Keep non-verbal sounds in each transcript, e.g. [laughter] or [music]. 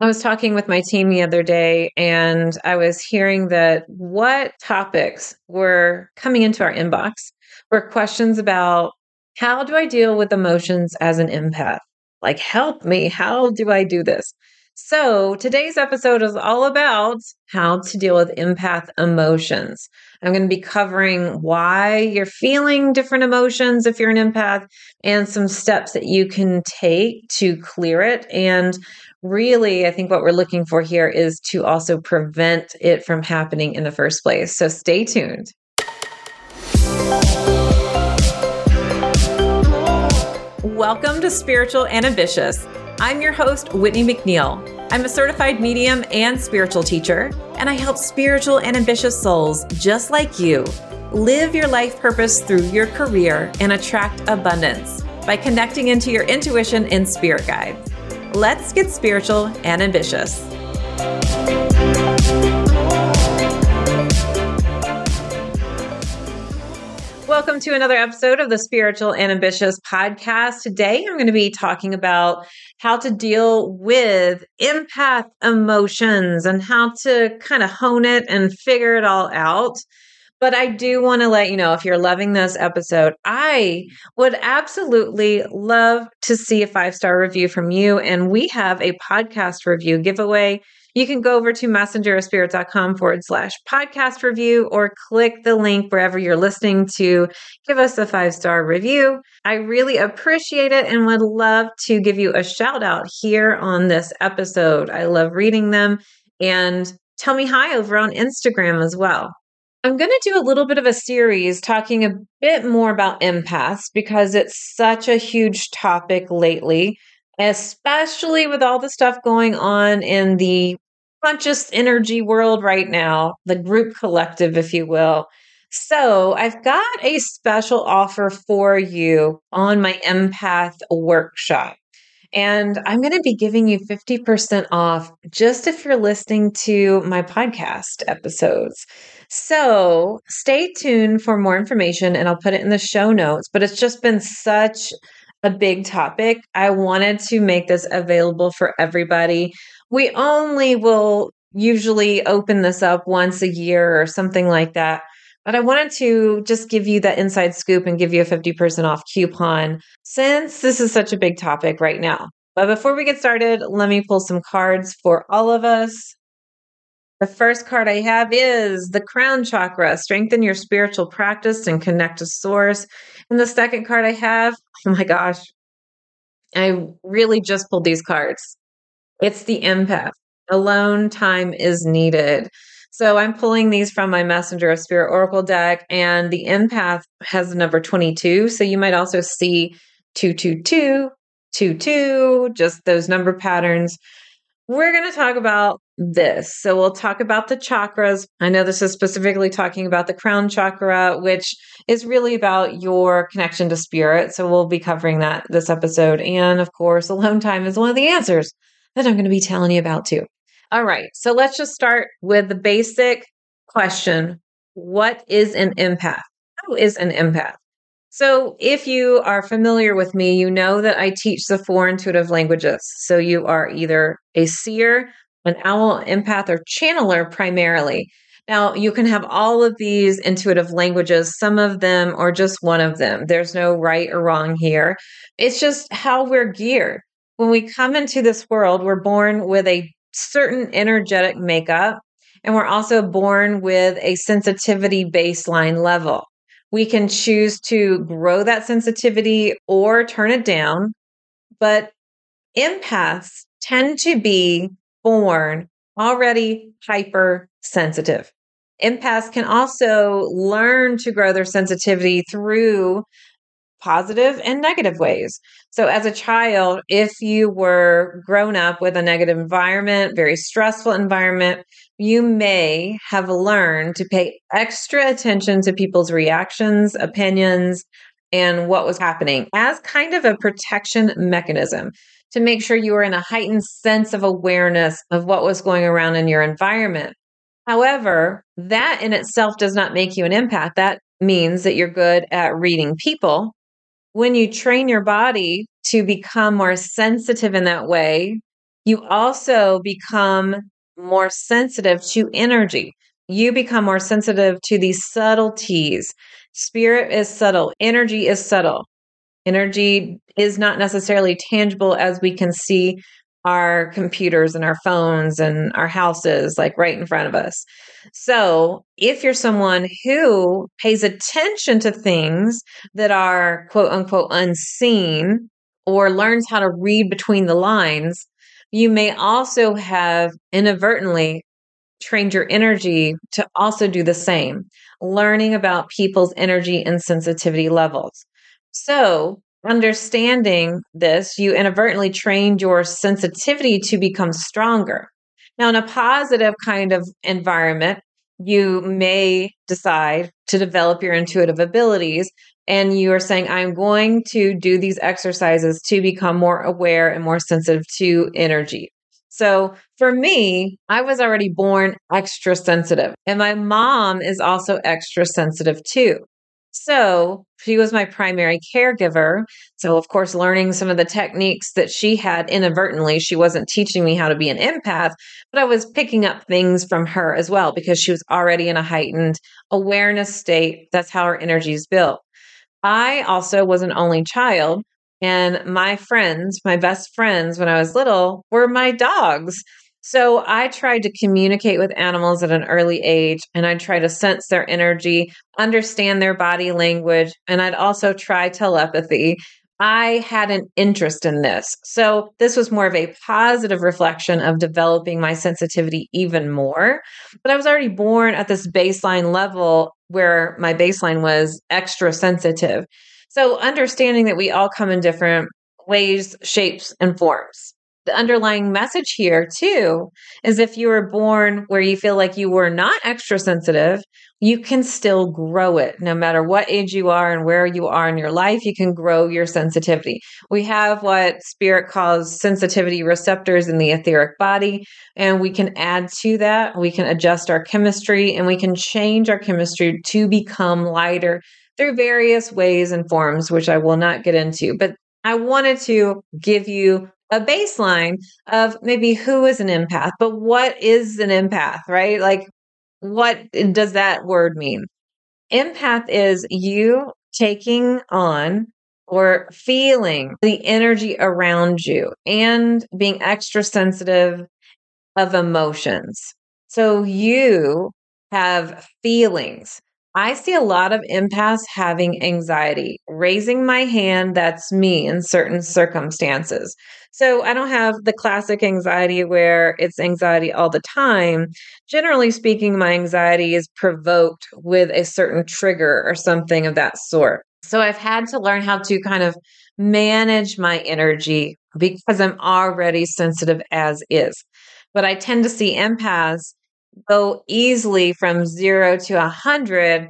I was talking with my team the other day and I was hearing that what topics were coming into our inbox were questions about how do I deal with emotions as an empath? Like, help me. How do I do this? So, today's episode is all about how to deal with empath emotions. I'm going to be covering why you're feeling different emotions if you're an empath and some steps that you can take to clear it. And really, I think what we're looking for here is to also prevent it from happening in the first place. So, stay tuned. Welcome to Spiritual and Ambitious. I'm your host, Whitney McNeill. I'm a certified medium and spiritual teacher, and I help spiritual and ambitious souls just like you live your life purpose through your career and attract abundance by connecting into your intuition and spirit guides. Let's get spiritual and ambitious. Welcome to another episode of the Spiritual and Ambitious podcast. Today, I'm going to be talking about how to deal with empath emotions and how to kind of hone it and figure it all out. But I do want to let you know if you're loving this episode, I would absolutely love to see a five star review from you. And we have a podcast review giveaway you can go over to messengerofspirit.com forward slash podcast review or click the link wherever you're listening to give us a five star review. I really appreciate it and would love to give you a shout out here on this episode. I love reading them and tell me hi over on Instagram as well. I'm going to do a little bit of a series talking a bit more about empaths because it's such a huge topic lately especially with all the stuff going on in the conscious energy world right now, the group collective, if you will. So, I've got a special offer for you on my empath workshop. And I'm going to be giving you 50% off just if you're listening to my podcast episodes. So stay tuned for more information and I'll put it in the show notes. But it's just been such a big topic. I wanted to make this available for everybody we only will usually open this up once a year or something like that. But I wanted to just give you that inside scoop and give you a 50% off coupon since this is such a big topic right now. But before we get started, let me pull some cards for all of us. The first card I have is the crown chakra, strengthen your spiritual practice and connect to source. And the second card I have, oh my gosh, I really just pulled these cards. It's the empath. Alone time is needed. So I'm pulling these from my Messenger of Spirit Oracle deck, and the empath has the number 22. So you might also see 222, 22, just those number patterns. We're going to talk about this. So we'll talk about the chakras. I know this is specifically talking about the crown chakra, which is really about your connection to spirit. So we'll be covering that this episode. And of course, alone time is one of the answers that I'm going to be telling you about too. All right. So let's just start with the basic question What is an empath? Who is an empath? So, if you are familiar with me, you know that I teach the four intuitive languages. So, you are either a seer, an owl, empath, or channeler primarily. Now, you can have all of these intuitive languages, some of them or just one of them. There's no right or wrong here. It's just how we're geared when we come into this world, we're born with a certain energetic makeup, and we're also born with a sensitivity baseline level. We can choose to grow that sensitivity or turn it down, but empaths tend to be born already hypersensitive. Empaths can also learn to grow their sensitivity through positive and negative ways. So, as a child, if you were grown up with a negative environment, very stressful environment, you may have learned to pay extra attention to people's reactions, opinions, and what was happening as kind of a protection mechanism to make sure you were in a heightened sense of awareness of what was going around in your environment. However, that in itself does not make you an empath. That means that you're good at reading people when you train your body to become more sensitive in that way, you also become more sensitive to energy. You become more sensitive to these subtleties. Spirit is subtle, energy is subtle. Energy is not necessarily tangible as we can see our computers and our phones and our houses like right in front of us. So, if you're someone who pays attention to things that are quote unquote unseen or learns how to read between the lines, you may also have inadvertently trained your energy to also do the same, learning about people's energy and sensitivity levels. So, understanding this, you inadvertently trained your sensitivity to become stronger. Now, in a positive kind of environment, you may decide to develop your intuitive abilities and you are saying, I'm going to do these exercises to become more aware and more sensitive to energy. So for me, I was already born extra sensitive, and my mom is also extra sensitive too. So she was my primary caregiver. So, of course, learning some of the techniques that she had inadvertently, she wasn't teaching me how to be an empath, but I was picking up things from her as well because she was already in a heightened awareness state. That's how her energy is built. I also was an only child, and my friends, my best friends when I was little, were my dogs. So I tried to communicate with animals at an early age, and I'd try to sense their energy, understand their body language, and I'd also try telepathy. I had an interest in this. So this was more of a positive reflection of developing my sensitivity even more. But I was already born at this baseline level where my baseline was extra sensitive. So, understanding that we all come in different ways, shapes, and forms. The underlying message here, too, is if you were born where you feel like you were not extra sensitive, you can still grow it no matter what age you are and where you are in your life. You can grow your sensitivity. We have what spirit calls sensitivity receptors in the etheric body, and we can add to that. We can adjust our chemistry and we can change our chemistry to become lighter through various ways and forms, which I will not get into. But I wanted to give you a baseline of maybe who is an empath, but what is an empath, right? Like, what does that word mean? Empath is you taking on or feeling the energy around you and being extra sensitive of emotions. So you have feelings. I see a lot of empaths having anxiety. Raising my hand, that's me in certain circumstances. So I don't have the classic anxiety where it's anxiety all the time. Generally speaking, my anxiety is provoked with a certain trigger or something of that sort. So I've had to learn how to kind of manage my energy because I'm already sensitive as is. But I tend to see empaths go easily from zero to a hundred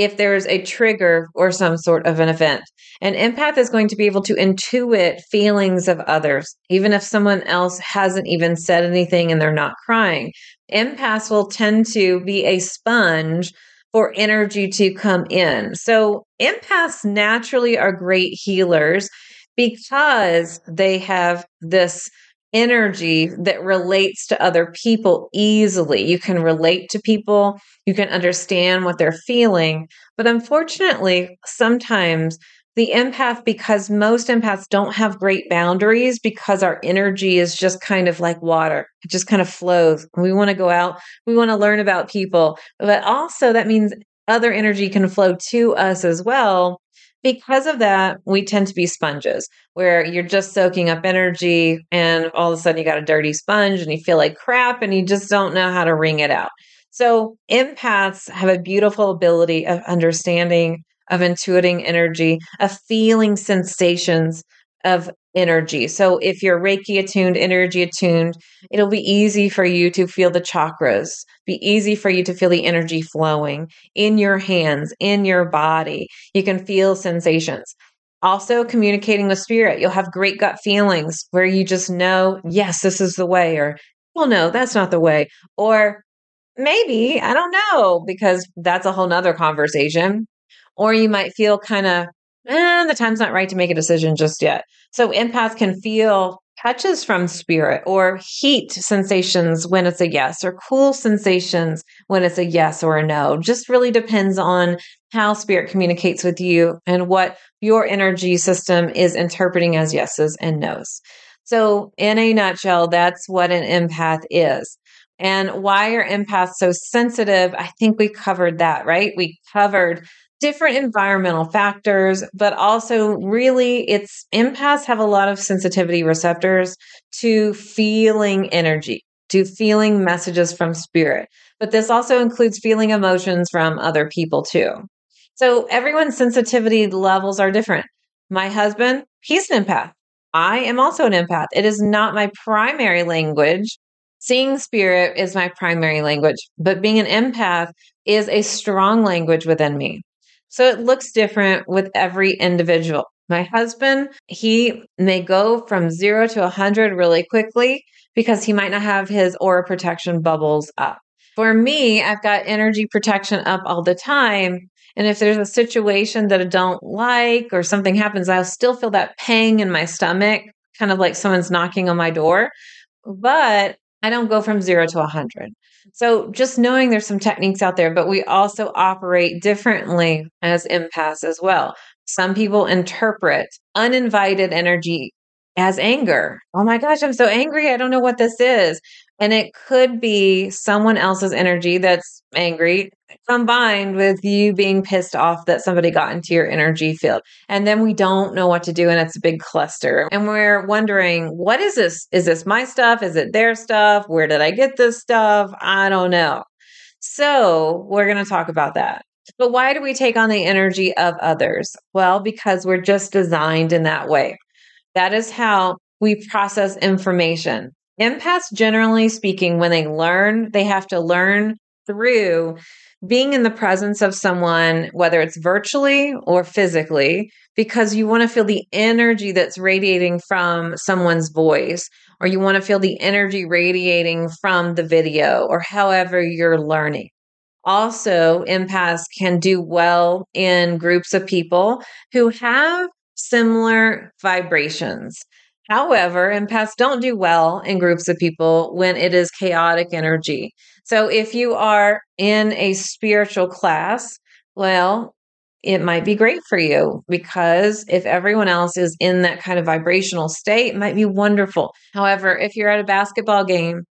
if there's a trigger or some sort of an event. An empath is going to be able to intuit feelings of others, even if someone else hasn't even said anything and they're not crying. Empaths will tend to be a sponge for energy to come in. So, empaths naturally are great healers because they have this energy that relates to other people easily. You can relate to people, you can understand what they're feeling. But unfortunately, sometimes the empath, because most empaths don't have great boundaries because our energy is just kind of like water, it just kind of flows. We want to go out, we want to learn about people, but also that means other energy can flow to us as well because of that, we tend to be sponges where you're just soaking up energy and all of a sudden you got a dirty sponge and you feel like crap and you just don't know how to wring it out. So, empaths have a beautiful ability of understanding, of intuiting energy, of feeling sensations of energy. So if you're Reiki attuned, energy attuned, it'll be easy for you to feel the chakras, be easy for you to feel the energy flowing in your hands, in your body. You can feel sensations. Also, communicating with spirit, you'll have great gut feelings where you just know, yes, this is the way, or well, no, that's not the way, or maybe, I don't know, because that's a whole nother conversation. Or you might feel kind of, eh, the time's not right to make a decision just yet. So empaths can feel touches from spirit or heat sensations when it's a yes or cool sensations when it's a yes or a no. Just really depends on how spirit communicates with you and what your energy system is interpreting as yeses and nos. So, in a nutshell, that's what an empath is. And why are empaths so sensitive? I think we covered that, right? We covered different environmental factors, but also really it's empaths have a lot of sensitivity receptors to feeling energy, to feeling messages from spirit. But this also includes feeling emotions from other people too. So everyone's sensitivity levels are different. My husband, he's an empath. I am also an empath. It is not my primary language. Seeing spirit is my primary language, but being an empath is a strong language within me. So it looks different with every individual. My husband, he may go from zero to 100 really quickly because he might not have his aura protection bubbles up. For me, I've got energy protection up all the time. And if there's a situation that I don't like or something happens, I'll still feel that pang in my stomach, kind of like someone's knocking on my door. But I don't go from zero to 100. So just knowing there's some techniques out there, but we also operate differently as empaths as well. Some people interpret uninvited energy as anger. Oh my gosh, I'm so angry. I don't know what this is. And it could be someone else's energy that's angry combined with you being pissed off that somebody got into your energy field. And then we don't know what to do. And it's a big cluster. And we're wondering, what is this? Is this my stuff? Is it their stuff? Where did I get this stuff? I don't know. So we're going to talk about that. But why do we take on the energy of others? Well, because we're just designed in that way. That is how we process information. Empaths, generally speaking, when they learn, they have to learn through being in the presence of someone, whether it's virtually or physically, because you want to feel the energy that's radiating from someone's voice, or you want to feel the energy radiating from the video, or however you're learning. Also, empaths can do well in groups of people who have similar vibrations. However, empaths don't do well in groups of people when it is chaotic energy. So if you are in a spiritual class, well, it might be great for you because if everyone else is in that kind of vibrational state, it might be wonderful. However, if you're at a basketball game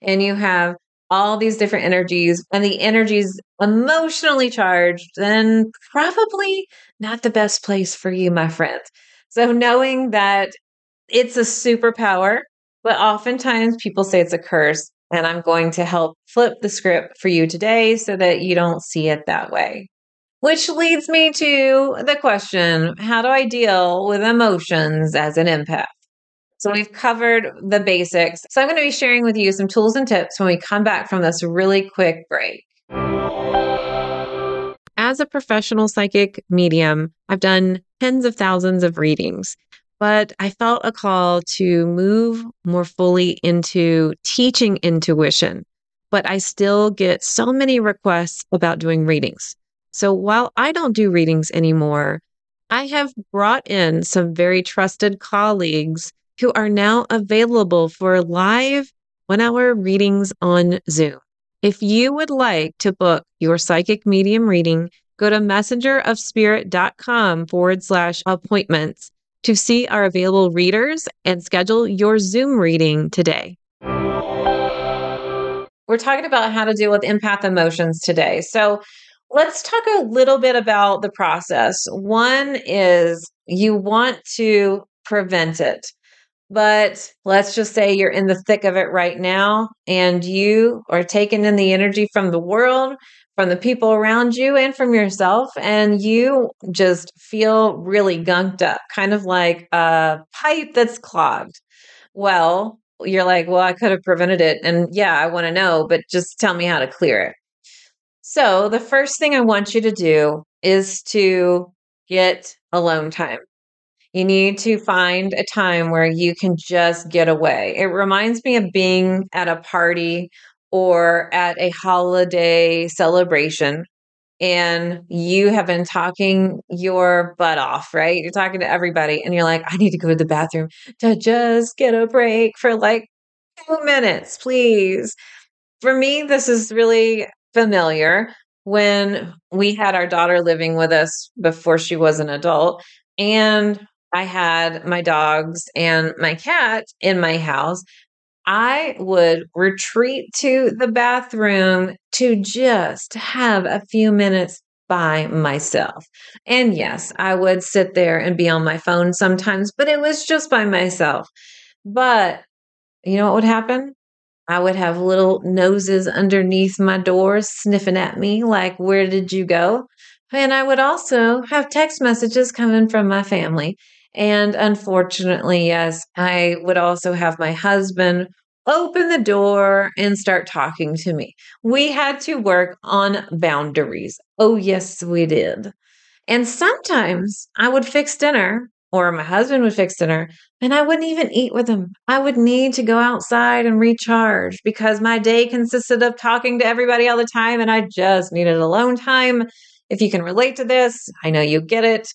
and you have all these different energies and the energies emotionally charged, then probably not the best place for you, my friend. So knowing that it's a superpower, but oftentimes people say it's a curse. And I'm going to help flip the script for you today so that you don't see it that way. Which leads me to the question how do I deal with emotions as an empath? So we've covered the basics. So I'm going to be sharing with you some tools and tips when we come back from this really quick break. As a professional psychic medium, I've done tens of thousands of readings, but I felt a call to move more fully into teaching intuition. But I still get so many requests about doing readings. So while I don't do readings anymore, I have brought in some very trusted colleagues who are now available for live one hour readings on Zoom. If you would like to book your psychic medium reading, go to messengerofspirit.com forward slash appointments to see our available readers and schedule your Zoom reading today. We're talking about how to deal with empath emotions today. So let's talk a little bit about the process. One is you want to prevent it. But let's just say you're in the thick of it right now and you are taking in the energy from the world, from the people around you, and from yourself. And you just feel really gunked up, kind of like a pipe that's clogged. Well, you're like, well, I could have prevented it. And yeah, I want to know, but just tell me how to clear it. So, the first thing I want you to do is to get alone time. You need to find a time where you can just get away. It reminds me of being at a party or at a holiday celebration and you have been talking your butt off, right? You're talking to everybody and you're like, I need to go to the bathroom to just get a break for like two minutes, please. For me, this is really familiar when we had our daughter living with us before she was an adult. And I had my dogs and my cat in my house. I would retreat to the bathroom to just have a few minutes by myself. And yes, I would sit there and be on my phone sometimes, but it was just by myself. But you know what would happen? I would have little noses underneath my door sniffing at me, like, Where did you go? And I would also have text messages coming from my family. And unfortunately, yes, I would also have my husband open the door and start talking to me. We had to work on boundaries. Oh, yes, we did. And sometimes I would fix dinner or my husband would fix dinner and I wouldn't even eat with him. I would need to go outside and recharge because my day consisted of talking to everybody all the time and I just needed alone time. If you can relate to this, I know you get it.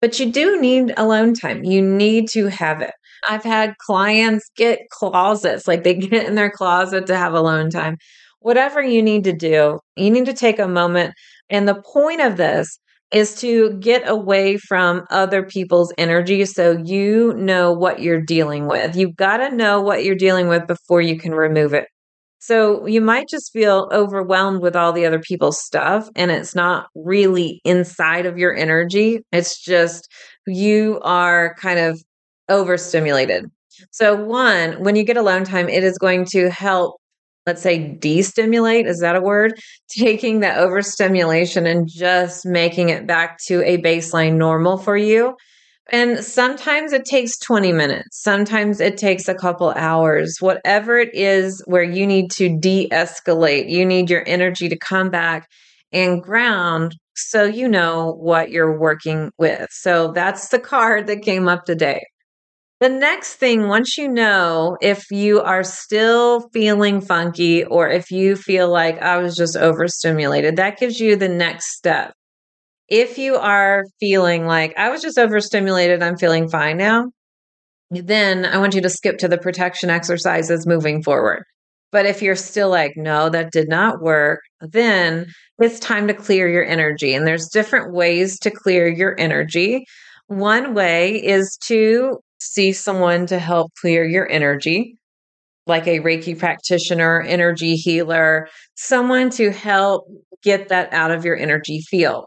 But you do need alone time. You need to have it. I've had clients get closets, like they [laughs] get in their closet to have alone time. Whatever you need to do, you need to take a moment. And the point of this is to get away from other people's energy so you know what you're dealing with. You've got to know what you're dealing with before you can remove it. So you might just feel overwhelmed with all the other people's stuff, and it's not really inside of your energy. It's just you are kind of overstimulated. So, one, when you get alone time, it is going to help, let's say, destimulate. Is that a word? [laughs] Taking the overstimulation and just making it back to a baseline normal for you. And sometimes it takes 20 minutes, sometimes it takes a couple hours, whatever it is where you need to de escalate, you need your energy to come back and ground so you know what you're working with. So that's the card that came up today. The next thing, once you know if you are still feeling funky or if you feel like I was just overstimulated, that gives you the next step if you are feeling like I was just overstimulated, I'm feeling fine now, then I want you to skip to the protection exercises moving forward. But if you're still like, no, that did not work, then it's time to clear your energy. And there's different ways to clear your energy. One way is to see someone to help clear your energy, like a Reiki practitioner, energy healer, someone to help get that out of your energy field.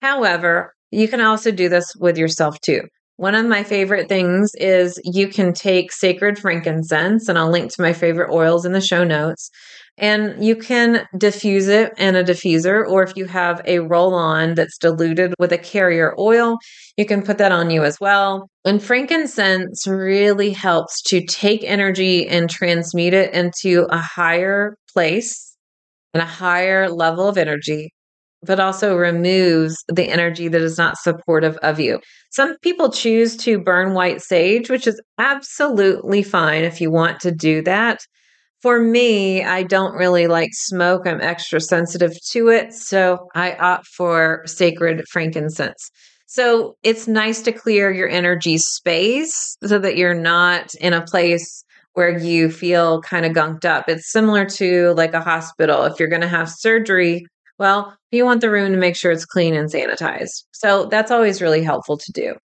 However, you can also do this with yourself too. One of my favorite things is you can take sacred frankincense, and I'll link to my favorite oils in the show notes, and you can diffuse it in a diffuser, or if you have a roll on that's diluted with a carrier oil, you can put that on you as well. And frankincense really helps to take energy and transmute it into a higher place and a higher level of energy but also removes the energy that is not supportive of you. Some people choose to burn white sage, which is absolutely fine if you want to do that. For me, I don't really like smoke. I'm extra sensitive to it. So I opt for sacred frankincense. So it's nice to clear your energy space so that you're not in a place where you feel kind of gunked up. It's similar to like a hospital. If you're going to have surgery, well, you want the room to make sure it's clean and sanitized. So that's always really helpful to do.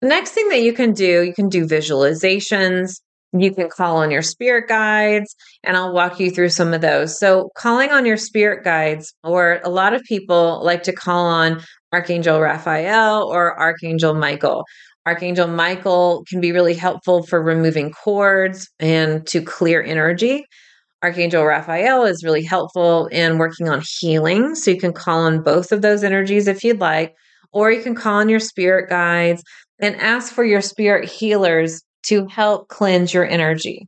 The next thing that you can do, you can do visualizations. You can call on your spirit guides, and I'll walk you through some of those. So, calling on your spirit guides, or a lot of people like to call on Archangel Raphael or Archangel Michael. Archangel Michael can be really helpful for removing cords and to clear energy. Archangel Raphael is really helpful in working on healing. So you can call on both of those energies if you'd like, or you can call on your spirit guides and ask for your spirit healers to help cleanse your energy.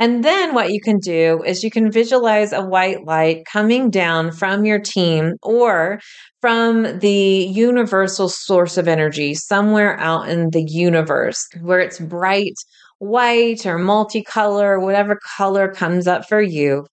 And then what you can do is you can visualize a white light coming down from your team or from the universal source of energy somewhere out in the universe where it's bright white or multicolor, whatever color comes up for you.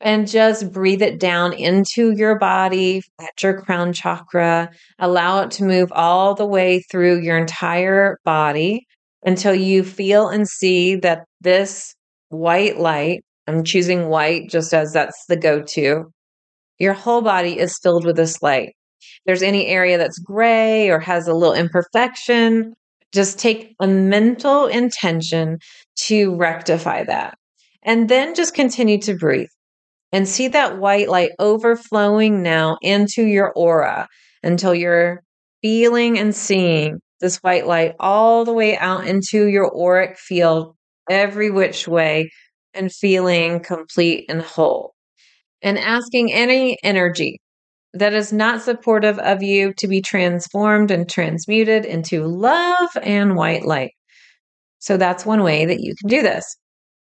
and just breathe it down into your body at your crown chakra. Allow it to move all the way through your entire body until you feel and see that this white light, I'm choosing white just as that's the go to, your whole body is filled with this light. If there's any area that's gray or has a little imperfection, just take a mental intention to rectify that. And then just continue to breathe and see that white light overflowing now into your aura until you're feeling and seeing this white light all the way out into your auric field, every which way, and feeling complete and whole. And asking any energy that is not supportive of you to be transformed and transmuted into love and white light. So that's one way that you can do this.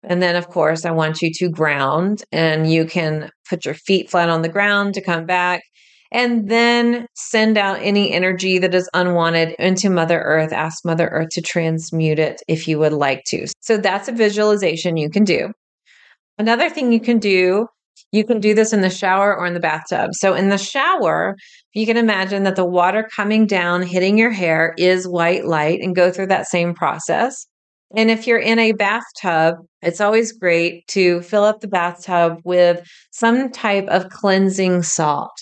And then, of course, I want you to ground and you can put your feet flat on the ground to come back and then send out any energy that is unwanted into Mother Earth. Ask Mother Earth to transmute it if you would like to. So that's a visualization you can do. Another thing you can do, you can do this in the shower or in the bathtub. So in the shower, you can imagine that the water coming down, hitting your hair is white light and go through that same process. And if you're in a bathtub, it's always great to fill up the bathtub with some type of cleansing salt.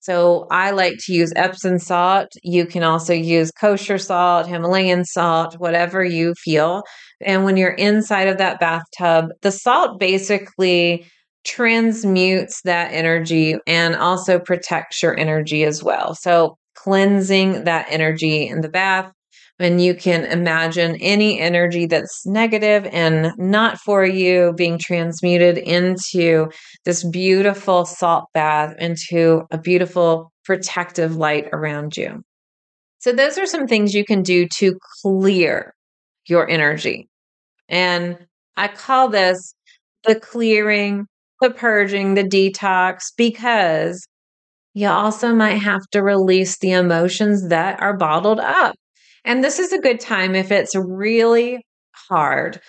So I like to use Epsom salt. You can also use kosher salt, Himalayan salt, whatever you feel. And when you're inside of that bathtub, the salt basically transmutes that energy and also protects your energy as well. So cleansing that energy in the bath and you can imagine any energy that's negative and not for you being transmuted into this beautiful salt bath, into a beautiful protective light around you. So, those are some things you can do to clear your energy. And I call this the clearing, the purging, the detox, because you also might have to release the emotions that are bottled up. And this is a good time if it's really hard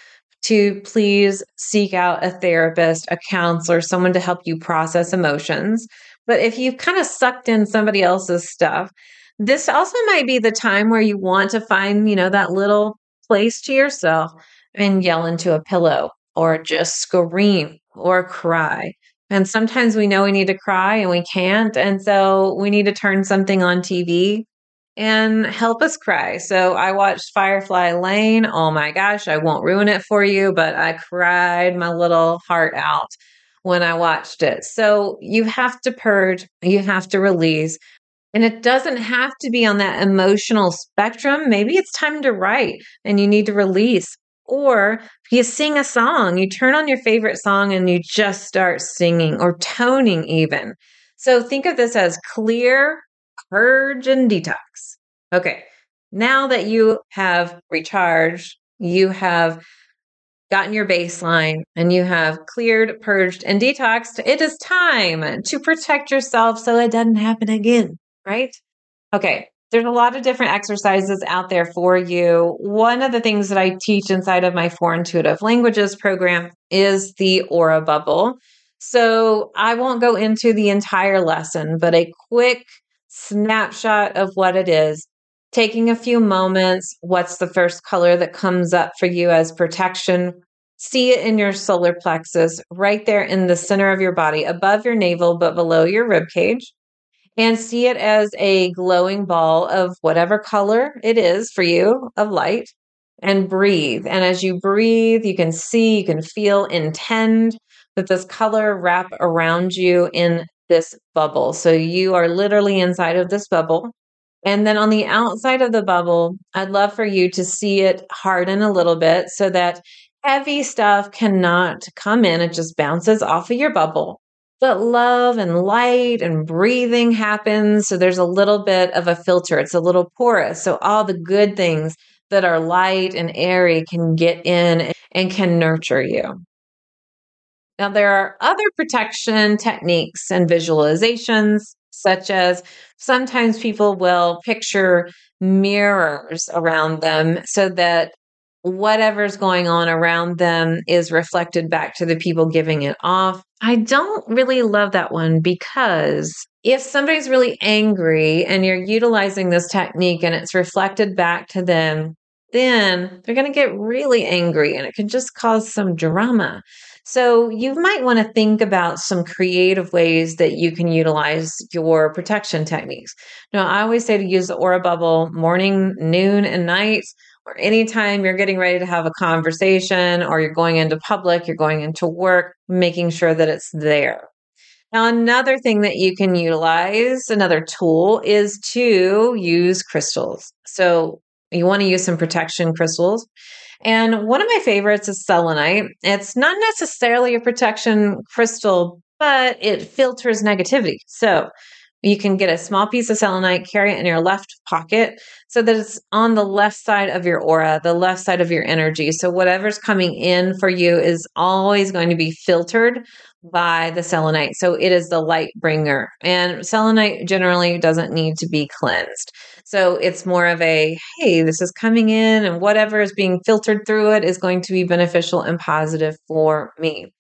to please seek out a therapist, a counselor, someone to help you process emotions. But if you've kind of sucked in somebody else's stuff, this also might be the time where you want to find, you know, that little place to yourself and yell into a pillow or just scream or cry. And sometimes we know we need to cry and we can't. And so we need to turn something on TV and help us cry. So I watched Firefly Lane. Oh my gosh, I won't ruin it for you, but I cried my little heart out when I watched it. So you have to purge, you have to release. And it doesn't have to be on that emotional spectrum. Maybe it's time to write and you need to release. Or you sing a song, you turn on your favorite song and you just start singing or toning, even. So think of this as clear purge and detox. Okay, now that you have recharged, you have gotten your baseline, and you have cleared, purged, and detoxed, it is time to protect yourself so it doesn't happen again, right? Okay, there's a lot of different exercises out there for you. One of the things that I teach inside of my Four Intuitive Languages program is the aura bubble. So I won't go into the entire lesson, but a quick snapshot of what it is, taking a few moments. What's the first color that comes up for you as protection? See it in your solar plexus, right there in the center of your body, above your navel, but below your rib cage. And see it as a glowing ball of whatever color it is for you of light. And breathe. And as you breathe, you can see, you can feel, intend that this color wrap around you in this bubble. So you are literally inside of this bubble. And then on the outside of the bubble, I'd love for you to see it harden a little bit so that heavy stuff cannot come in. It just bounces off of your bubble. But love and light and breathing happens. So there's a little bit of a filter. It's a little porous. So all the good things that are light and airy can get in and can nurture you. Now, there are other protection techniques and visualizations, such as sometimes people will picture mirrors around them so that whatever's going on around them is reflected back to the people giving it off. I don't really love that one because if somebody's really angry and you're utilizing this technique and it's reflected back to them, then they're going to get really angry and it can just cause some drama. So, you might want to think about some creative ways that you can utilize your protection techniques. Now, I always say to use the aura bubble morning, noon, and night or anytime you're getting ready to have a conversation or you're going into public, you're going into work, making sure that it's there. Now, another thing that you can utilize, another tool, is to use crystals. So, you want to use some protection crystals. And one of my favorites is selenite. It's not necessarily a protection crystal, but it filters negativity. So, you can get a small piece of selenite, carry it in your left pocket so that it's on the left side of your aura, the left side of your energy. So whatever's coming in for you is always going to be filtered by the selenite. So it is the light bringer. And selenite generally doesn't need to be cleansed. So it's more of a, hey, this is coming in and whatever is being filtered through it is going to be beneficial and positive for me.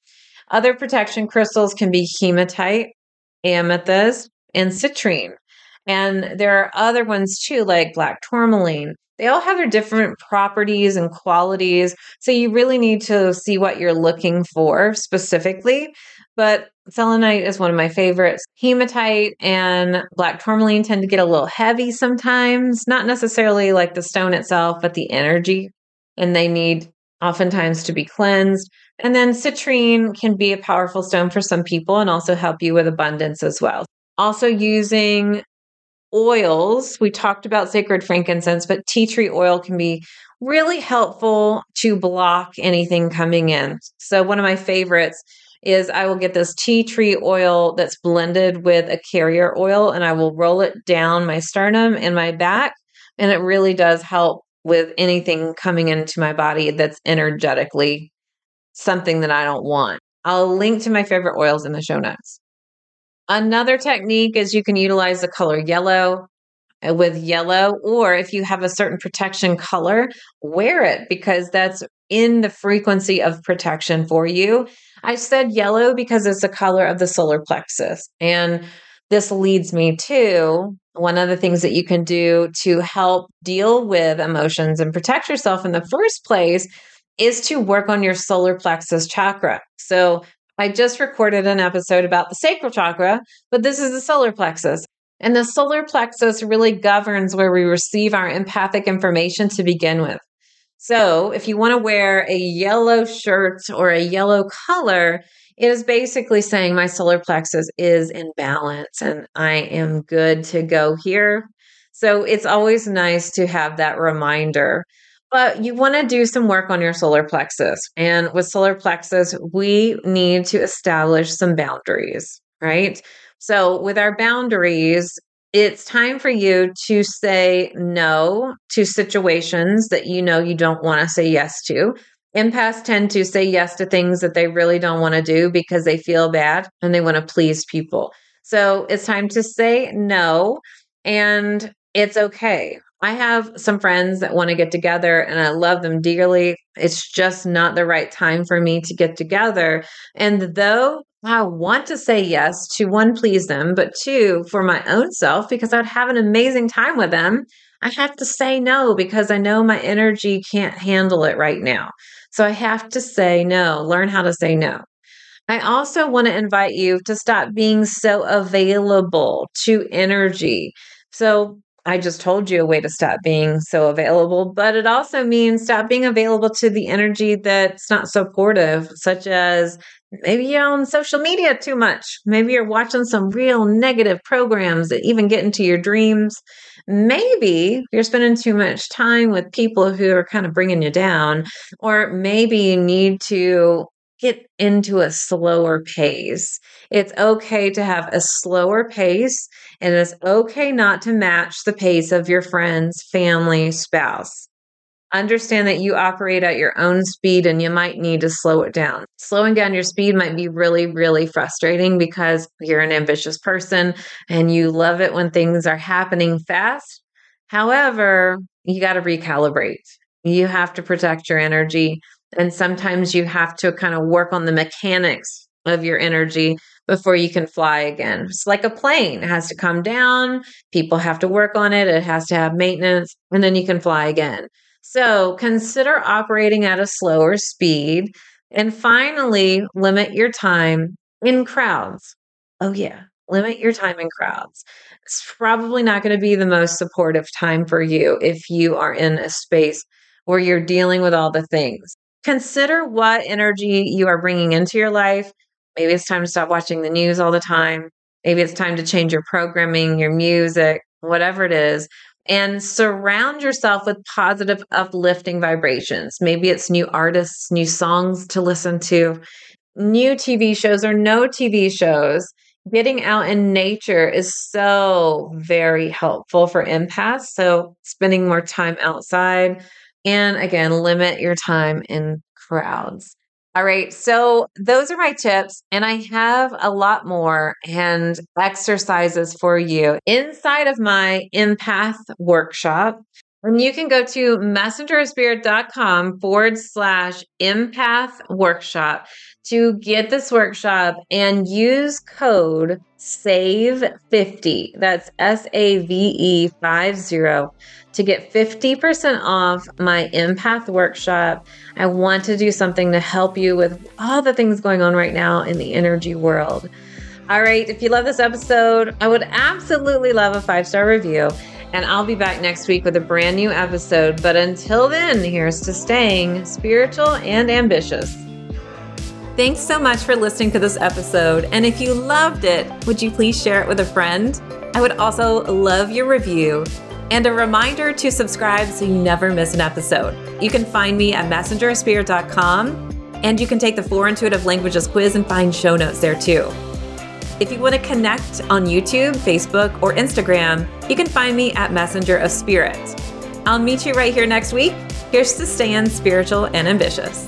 Other protection crystals can be hematite, amethyst, and citrine. And there are other ones too, like black tourmaline. They all have their different properties and qualities. So you really need to see what you're looking for specifically. But selenite is one of my favorites. Hematite and black tourmaline tend to get a little heavy sometimes, not necessarily like the stone itself, but the energy. And they need oftentimes to be cleansed. And then citrine can be a powerful stone for some people and also help you with abundance as well. Also, using oils. We talked about sacred frankincense, but tea tree oil can be really helpful to block anything coming in. So, one of my favorites is I will get this tea tree oil that's blended with a carrier oil and I will roll it down my sternum and my back. And it really does help with anything coming into my body that's energetically something that I don't want. I'll link to my favorite oils in the show notes. Another technique is you can utilize the color yellow uh, with yellow, or if you have a certain protection color, wear it because that's in the frequency of protection for you. I said yellow because it's the color of the solar plexus. And this leads me to one of the things that you can do to help deal with emotions and protect yourself in the first place is to work on your solar plexus chakra. So, I just recorded an episode about the sacral chakra, but this is the solar plexus. And the solar plexus really governs where we receive our empathic information to begin with. So, if you want to wear a yellow shirt or a yellow color, it is basically saying my solar plexus is in balance and I am good to go here. So, it's always nice to have that reminder. But you want to do some work on your solar plexus. And with solar plexus, we need to establish some boundaries, right? So, with our boundaries, it's time for you to say no to situations that you know you don't want to say yes to. Empaths tend to say yes to things that they really don't want to do because they feel bad and they want to please people. So it's time to say no, and it's okay. I have some friends that want to get together and I love them dearly. It's just not the right time for me to get together. And though I want to say yes to one, please them, but two, for my own self, because I'd have an amazing time with them. I have to say no because I know my energy can't handle it right now. So I have to say no, learn how to say no. I also want to invite you to stop being so available to energy. So I just told you a way to stop being so available, but it also means stop being available to the energy that's not supportive, such as maybe you're on social media too much. Maybe you're watching some real negative programs that even get into your dreams. Maybe you're spending too much time with people who are kind of bringing you down, or maybe you need to get into a slower pace. It's okay to have a slower pace, and it's okay not to match the pace of your friends, family, spouse. Understand that you operate at your own speed and you might need to slow it down. Slowing down your speed might be really, really frustrating because you're an ambitious person and you love it when things are happening fast. However, you got to recalibrate You have to protect your energy. And sometimes you have to kind of work on the mechanics of your energy before you can fly again. It's like a plane, it has to come down, people have to work on it, it has to have maintenance, and then you can fly again. So consider operating at a slower speed. And finally, limit your time in crowds. Oh, yeah, limit your time in crowds. It's probably not going to be the most supportive time for you if you are in a space where you're dealing with all the things. Consider what energy you are bringing into your life. Maybe it's time to stop watching the news all the time. Maybe it's time to change your programming, your music, whatever it is, and surround yourself with positive, uplifting vibrations. Maybe it's new artists, new songs to listen to, new TV shows or no TV shows. Getting out in nature is so very helpful for empaths. So, spending more time outside, and again, limit your time in crowds. All right. So those are my tips. And I have a lot more and exercises for you inside of my empath workshop. And you can go to messengerspirit.com forward slash empath workshop to get this workshop and use code SAVE50. That's S A V E 50 to get 50% off my empath workshop. I want to do something to help you with all the things going on right now in the energy world. All right, if you love this episode, I would absolutely love a five star review. And I'll be back next week with a brand new episode. But until then, here's to staying spiritual and ambitious. Thanks so much for listening to this episode. And if you loved it, would you please share it with a friend? I would also love your review and a reminder to subscribe so you never miss an episode. You can find me at messengerspirit.com and you can take the Four Intuitive Languages quiz and find show notes there too. If you want to connect on YouTube, Facebook, or Instagram, you can find me at Messenger of Spirit. I'll meet you right here next week. Here's to staying spiritual and ambitious.